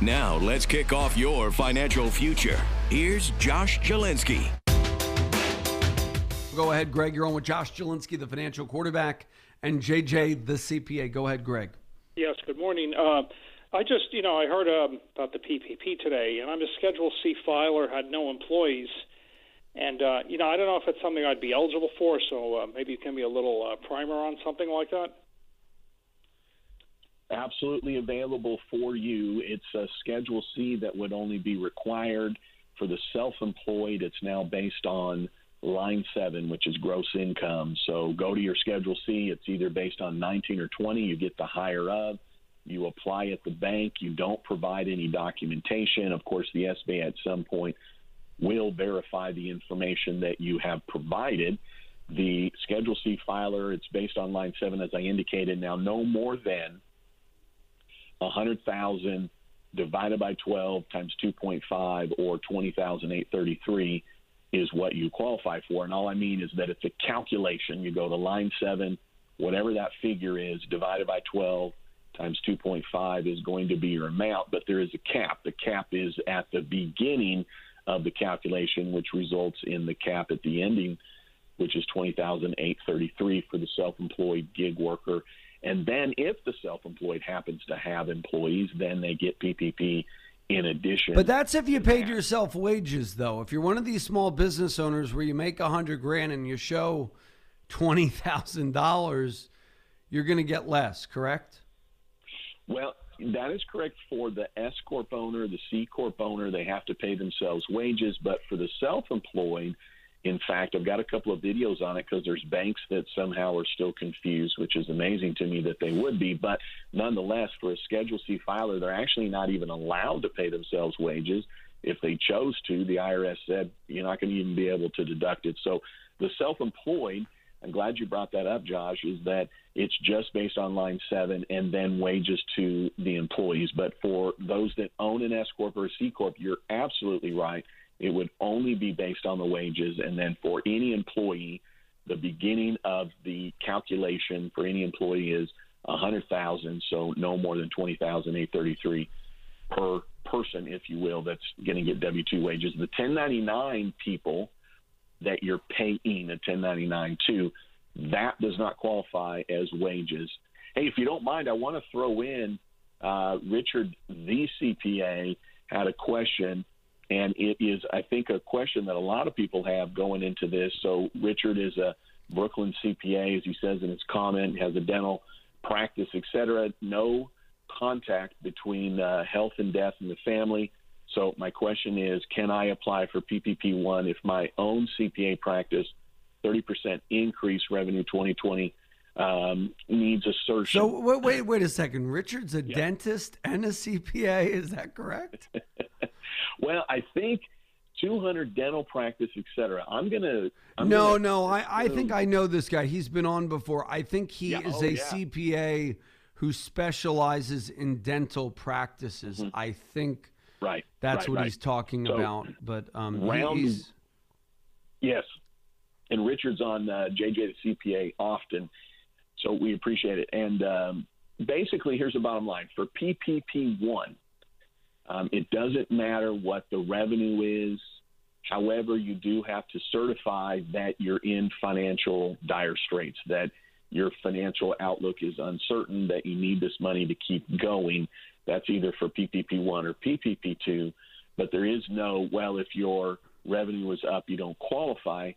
Now, let's kick off your financial future. Here's Josh Jalinski. Go ahead, Greg. You're on with Josh Jalinski, the financial quarterback, and JJ, the CPA. Go ahead, Greg. Yes, good morning. Uh, I just, you know, I heard um, about the PPP today, and I'm a Schedule C filer, had no employees. And, uh, you know, I don't know if it's something I'd be eligible for, so uh, maybe you can be a little uh, primer on something like that. Absolutely available for you. It's a Schedule C that would only be required for the self employed. It's now based on line seven, which is gross income. So go to your Schedule C. It's either based on 19 or 20. You get the higher of. You apply at the bank. You don't provide any documentation. Of course, the SBA at some point will verify the information that you have provided. The Schedule C filer, it's based on line seven, as I indicated. Now, no more than 100,000 divided by 12 times 2.5 or 20,833 is what you qualify for. And all I mean is that it's a calculation. You go to line seven, whatever that figure is, divided by 12 times 2.5 is going to be your amount, but there is a cap. The cap is at the beginning of the calculation, which results in the cap at the ending, which is 20,833 for the self-employed gig worker. And then if the self-employed happens to have employees, then they get PPP in addition. But that's if you paid that. yourself wages, though. If you're one of these small business owners where you make a hundred grand and you show twenty thousand dollars, you're going to get less. Correct? Well, that is correct for the S corp owner, the C corp owner. They have to pay themselves wages, but for the self-employed in fact, I've got a couple of videos on it because there's banks that somehow are still confused, which is amazing to me that they would be. But nonetheless, for a Schedule C filer, they're actually not even allowed to pay themselves wages. If they chose to, the IRS said you're not going to even be able to deduct it. So the self employed, I'm glad you brought that up, Josh, is that it's just based on line seven and then wages to the employees. But for those that own an S Corp or a C Corp, you're absolutely right it would only be based on the wages. And then for any employee, the beginning of the calculation for any employee is a hundred thousand, so no more than twenty thousand eight thirty three per person, if you will, that's going to get W two wages. The ten ninety nine people that you're paying a ten ninety nine to, that does not qualify as wages. Hey, if you don't mind, I want to throw in uh, Richard, the CPA, had a question and it is, I think, a question that a lot of people have going into this. So Richard is a Brooklyn CPA, as he says in his comment, has a dental practice, et cetera. No contact between uh, health and death in the family. So my question is, can I apply for PPP one if my own CPA practice, 30% increase revenue 2020 um, needs assertion? So wait, wait, wait a second. Richard's a yeah. dentist and a CPA. Is that correct? Well, I think 200 dental practice, etc. I'm gonna. I'm no, gonna no. I, I think I know this guy. He's been on before. I think he yeah, is oh, a yeah. CPA who specializes in dental practices. Mm-hmm. I think. Right. That's right, what right. he's talking so, about. But um, round, he's. Yes, and Richard's on uh, JJ the CPA often, so we appreciate it. And um, basically, here's the bottom line for PPP one um, it doesn't matter what the revenue is. However, you do have to certify that you're in financial dire straits, that your financial outlook is uncertain, that you need this money to keep going. That's either for PPP 1 or PPP 2. But there is no, well, if your revenue is up, you don't qualify.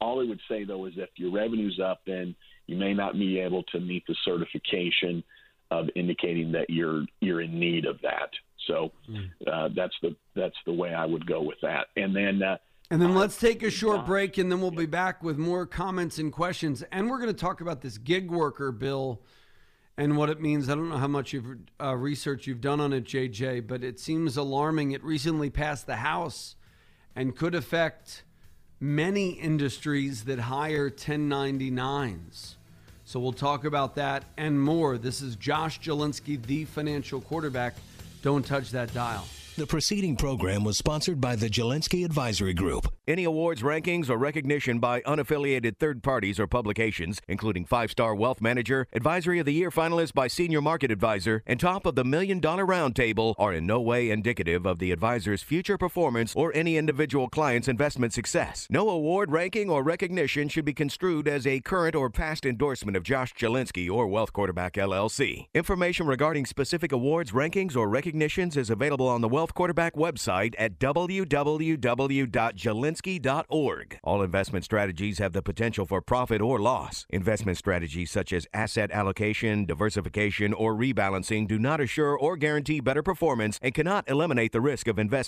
All I would say, though, is if your revenue's up, then you may not be able to meet the certification of indicating that you're you're in need of that. So hmm. uh, that's the that's the way I would go with that. And then uh, and then let's take a short break, and then we'll be back with more comments and questions. And we're going to talk about this gig worker bill and what it means. I don't know how much you've, uh, research you've done on it, JJ, but it seems alarming. It recently passed the House and could affect many industries that hire 1099s. So we'll talk about that and more. This is Josh Jalinski, the financial quarterback. Don't touch that dial. The preceding program was sponsored by the Jalinski Advisory Group. Any awards, rankings, or recognition by unaffiliated third parties or publications, including Five Star Wealth Manager, Advisory of the Year finalist by Senior Market Advisor, and top of the Million Dollar Roundtable, are in no way indicative of the advisor's future performance or any individual client's investment success. No award, ranking, or recognition should be construed as a current or past endorsement of Josh Jalinski or Wealth Quarterback LLC. Information regarding specific awards, rankings, or recognitions is available on the Wealth Quarterback website at www.jalinski.org. All investment strategies have the potential for profit or loss. Investment strategies such as asset allocation, diversification, or rebalancing do not assure or guarantee better performance and cannot eliminate the risk of investment